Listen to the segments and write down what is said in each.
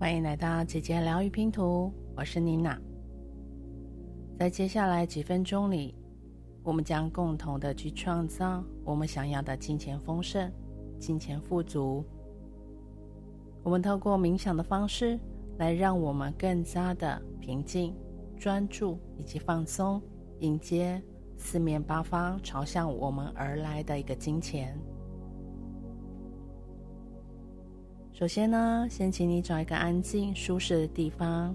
欢迎来到姐姐疗愈拼图，我是妮娜。在接下来几分钟里，我们将共同的去创造我们想要的金钱丰盛、金钱富足。我们透过冥想的方式，来让我们更加的平静、专注以及放松，迎接四面八方朝向我们而来的一个金钱。首先呢，先请你找一个安静、舒适的地方，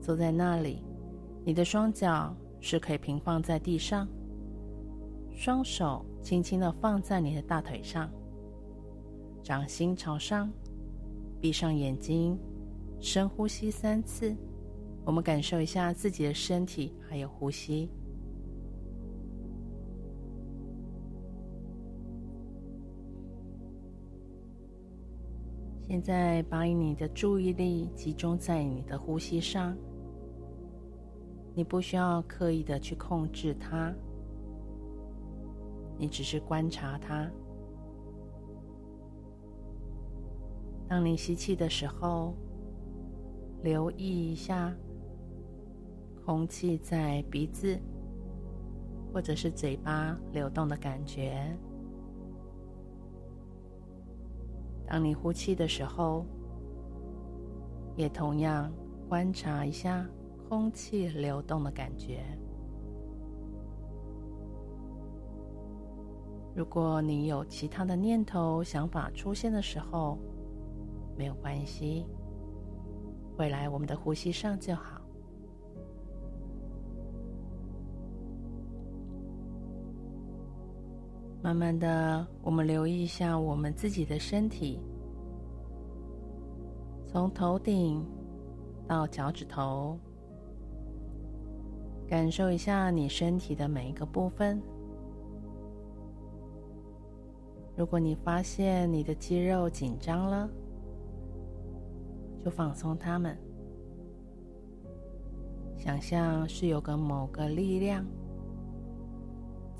坐在那里。你的双脚是可以平放在地上，双手轻轻的放在你的大腿上，掌心朝上，闭上眼睛，深呼吸三次。我们感受一下自己的身体还有呼吸。现在，把你的注意力集中在你的呼吸上。你不需要刻意的去控制它，你只是观察它。当你吸气的时候，留意一下空气在鼻子或者是嘴巴流动的感觉。当你呼气的时候，也同样观察一下空气流动的感觉。如果你有其他的念头、想法出现的时候，没有关系，回来我们的呼吸上就好。慢慢的，我们留意一下我们自己的身体，从头顶到脚趾头，感受一下你身体的每一个部分。如果你发现你的肌肉紧张了，就放松它们，想象是有个某个力量。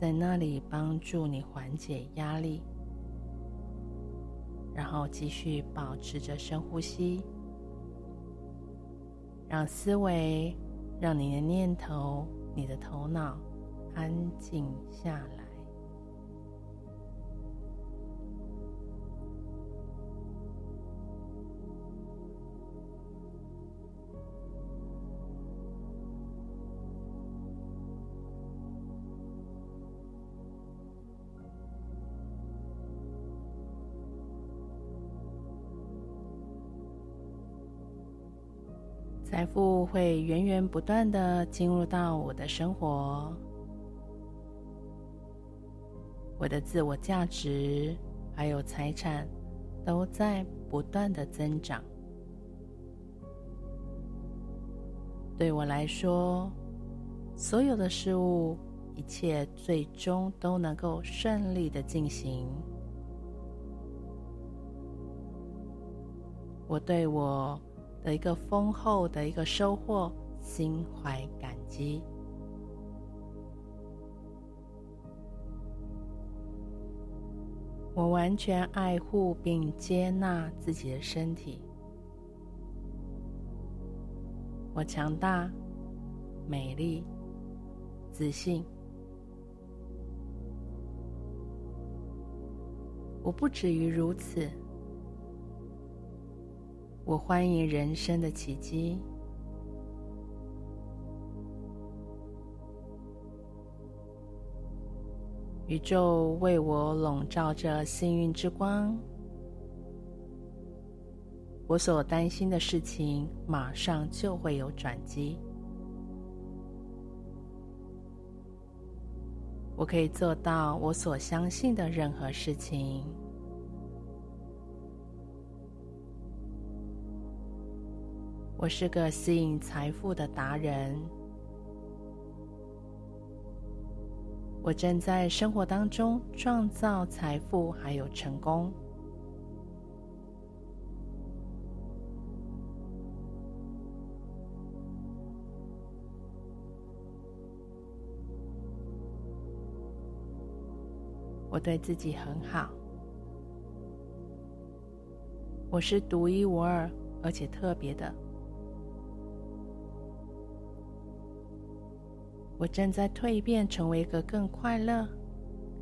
在那里帮助你缓解压力，然后继续保持着深呼吸，让思维、让你的念头、你的头脑安静下来。财富会源源不断的进入到我的生活，我的自我价值还有财产都在不断的增长。对我来说，所有的事物，一切最终都能够顺利的进行。我对我。的一个丰厚的一个收获，心怀感激。我完全爱护并接纳自己的身体。我强大、美丽、自信。我不止于如此。我欢迎人生的奇迹。宇宙为我笼罩着幸运之光。我所担心的事情，马上就会有转机。我可以做到我所相信的任何事情。我是个吸引财富的达人。我正在生活当中创造财富，还有成功。我对自己很好。我是独一无二。而且特别的。我正在蜕变，成为一个更快乐、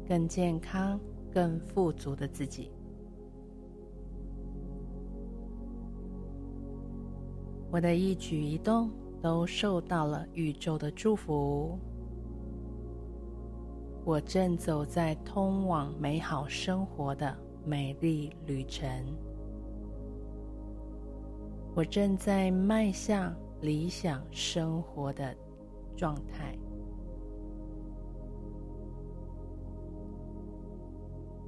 更健康、更富足的自己。我的一举一动都受到了宇宙的祝福。我正走在通往美好生活的美丽旅程。我正在迈向理想生活的状态。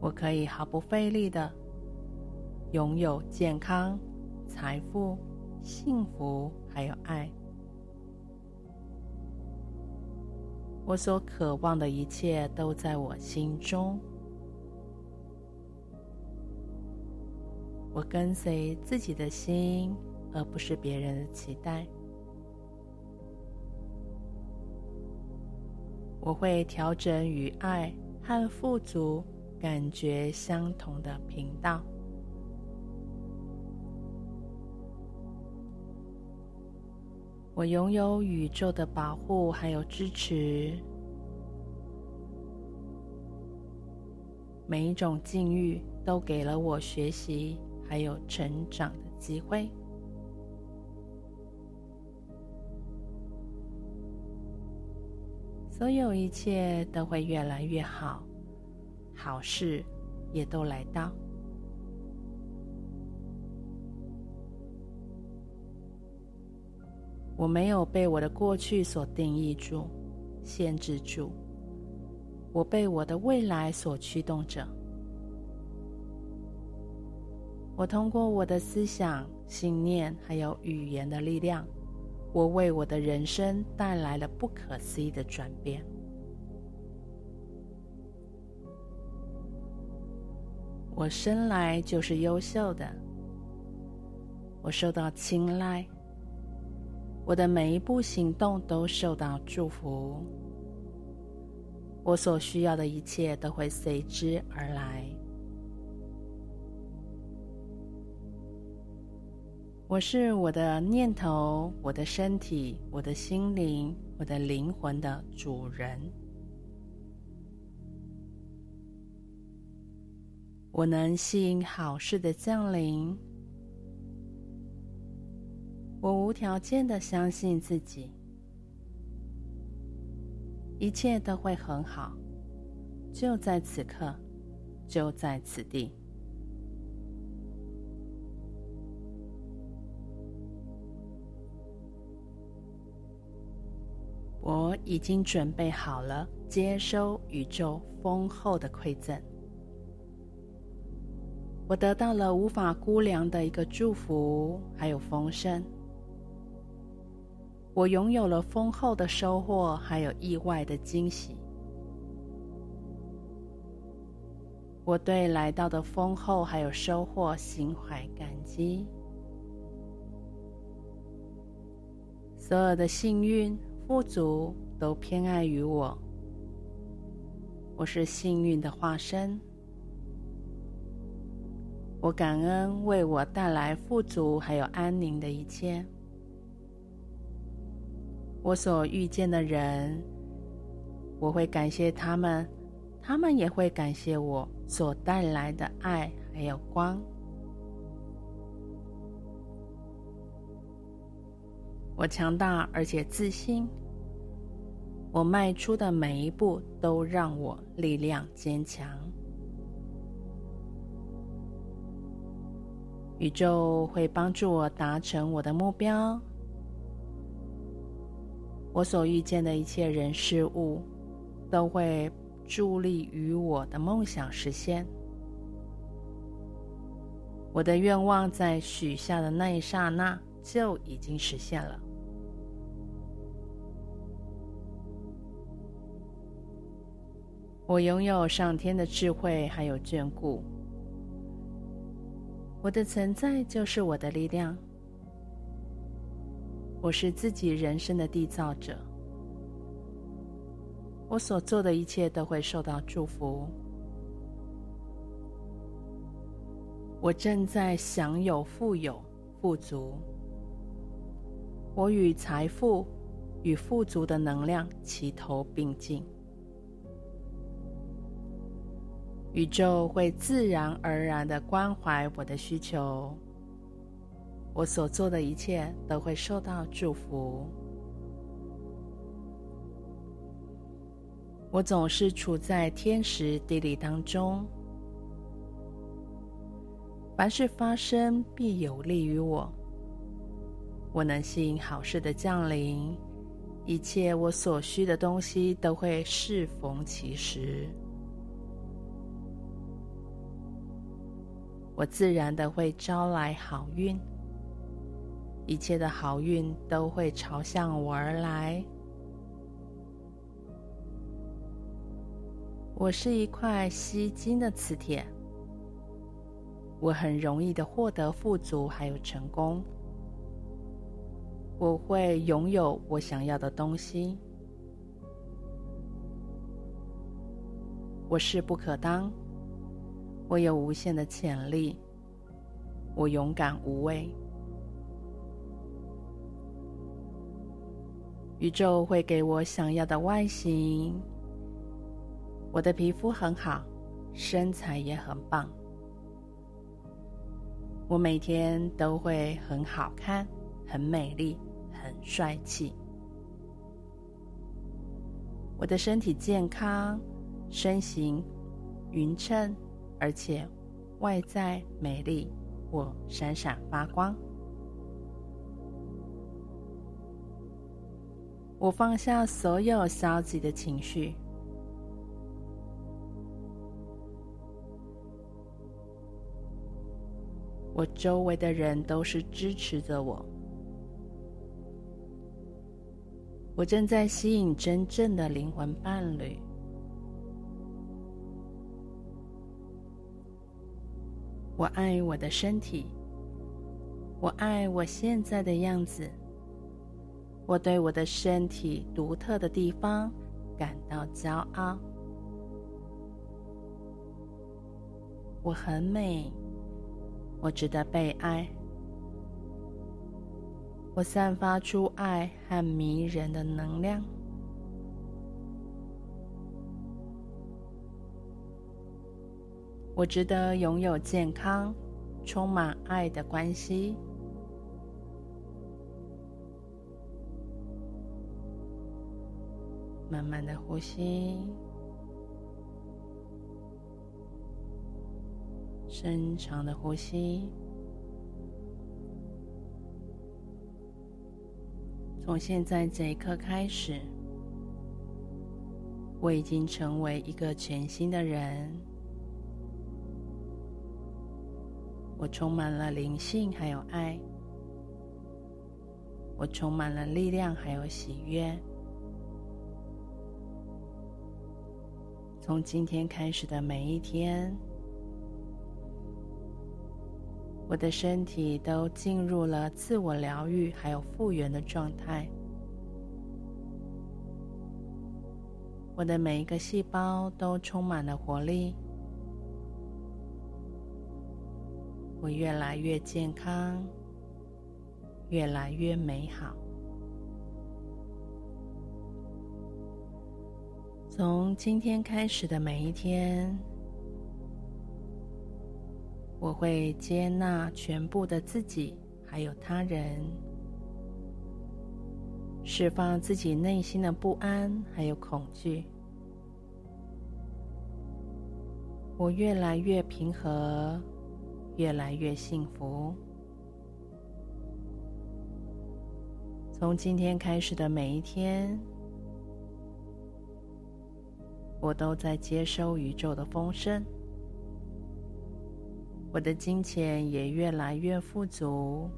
我可以毫不费力的拥有健康、财富、幸福，还有爱。我所渴望的一切都在我心中。我跟随自己的心，而不是别人的期待。我会调整与爱和富足感觉相同的频道。我拥有宇宙的保护还有支持，每一种境遇都给了我学习还有成长的机会。所有一切都会越来越好。好事也都来到。我没有被我的过去所定义住、限制住，我被我的未来所驱动着。我通过我的思想、信念还有语言的力量，我为我的人生带来了不可思议的转变。我生来就是优秀的，我受到青睐，我的每一步行动都受到祝福，我所需要的一切都会随之而来。我是我的念头、我的身体、我的心灵、我的灵魂的主人。我能吸引好事的降临。我无条件的相信自己，一切都会很好，就在此刻，就在此地。我已经准备好了接收宇宙丰厚的馈赠。我得到了无法估量的一个祝福，还有丰盛。我拥有了丰厚的收获，还有意外的惊喜。我对来到的丰厚还有收获心怀感激。所有的幸运、富足都偏爱于我。我是幸运的化身。我感恩为我带来富足还有安宁的一切。我所遇见的人，我会感谢他们，他们也会感谢我所带来的爱还有光。我强大而且自信，我迈出的每一步都让我力量坚强。宇宙会帮助我达成我的目标。我所遇见的一切人事物，都会助力于我的梦想实现。我的愿望在许下的那一刹那就已经实现了。我拥有上天的智慧，还有眷顾。我的存在就是我的力量。我是自己人生的缔造者。我所做的一切都会受到祝福。我正在享有富有、富足。我与财富与富足的能量齐头并进，宇宙会自然而然地关怀我的需求，我所做的一切都会受到祝福。我总是处在天时地利当中，凡事发生必有利于我。我能吸引好事的降临，一切我所需的东西都会适逢其时。我自然的会招来好运，一切的好运都会朝向我而来。我是一块吸金的磁铁，我很容易的获得富足还有成功。我会拥有我想要的东西。我势不可当，我有无限的潜力，我勇敢无畏。宇宙会给我想要的外形。我的皮肤很好，身材也很棒。我每天都会很好看，很美丽，很帅气。我的身体健康，身形匀称，而且外在美丽，我闪闪发光。我放下所有消极的情绪。我周围的人都是支持着我。我正在吸引真正的灵魂伴侣。我爱我的身体，我爱我现在的样子。我对我的身体独特的地方感到骄傲。我很美。我值得被爱，我散发出爱和迷人的能量。我值得拥有健康、充满爱的关系。慢慢的呼吸。深长的呼吸。从现在这一刻开始，我已经成为一个全新的人。我充满了灵性，还有爱。我充满了力量，还有喜悦。从今天开始的每一天。我的身体都进入了自我疗愈还有复原的状态。我的每一个细胞都充满了活力。我越来越健康，越来越美好。从今天开始的每一天。我会接纳全部的自己，还有他人，释放自己内心的不安还有恐惧。我越来越平和，越来越幸福。从今天开始的每一天，我都在接收宇宙的丰盛。我的金钱也越来越富足，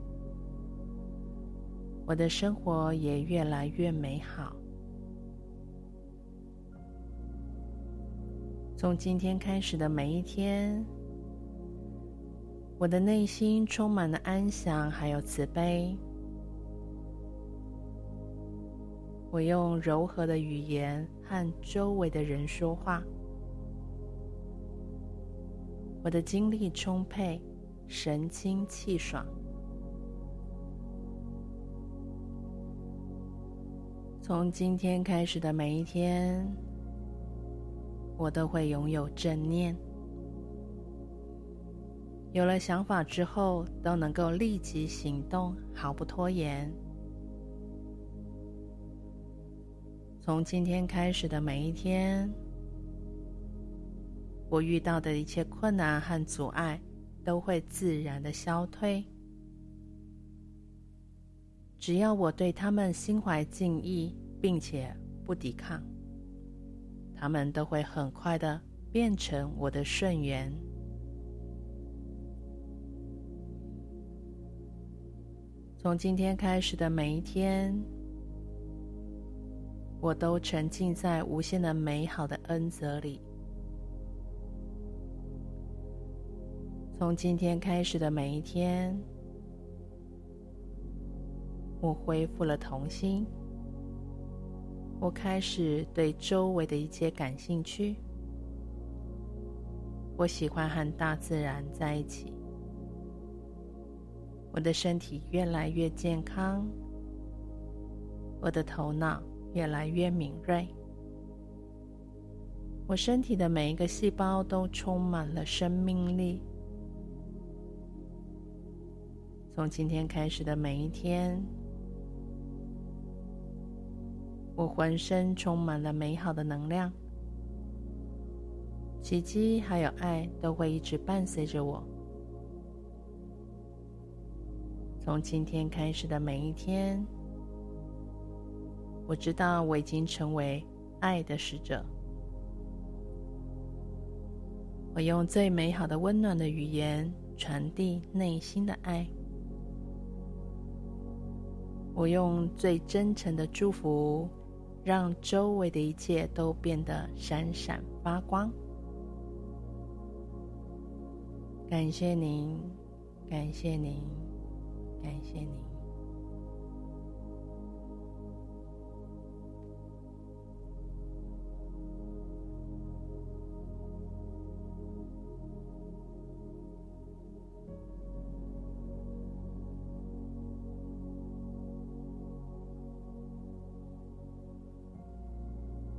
我的生活也越来越美好。从今天开始的每一天，我的内心充满了安详还有慈悲。我用柔和的语言和周围的人说话。我的精力充沛神清气爽。从今天开始的每一天我都会拥有正念。有了想法之后，都能够立即行动，毫不拖延。从今天开始的每一天，我遇到的一切困难和阻碍都会自然的消退。只要我对他们心怀敬意，并且不抵抗，他们都会很快的变成我的顺缘。从今天开始的每一天，我都沉浸在无限的美好的恩泽里。从今天开始的每一天，我恢复了童心。我开始对周围的一切感兴趣。我喜欢和大自然在一起。我的身体越来越健康，我的头脑越来越敏锐，我身体的每一个细胞都充满了生命力。从今天开始的每一天，我浑身充满了美好的能量，奇迹还有爱都会一直伴随着我。从今天开始的每一天，我知道我已经成为爱的使者。我用最美好的温暖的语言传递内心的爱。我用最真诚的祝福，让周围的一切都变得闪闪发光。感谢您，感谢您。感谢你。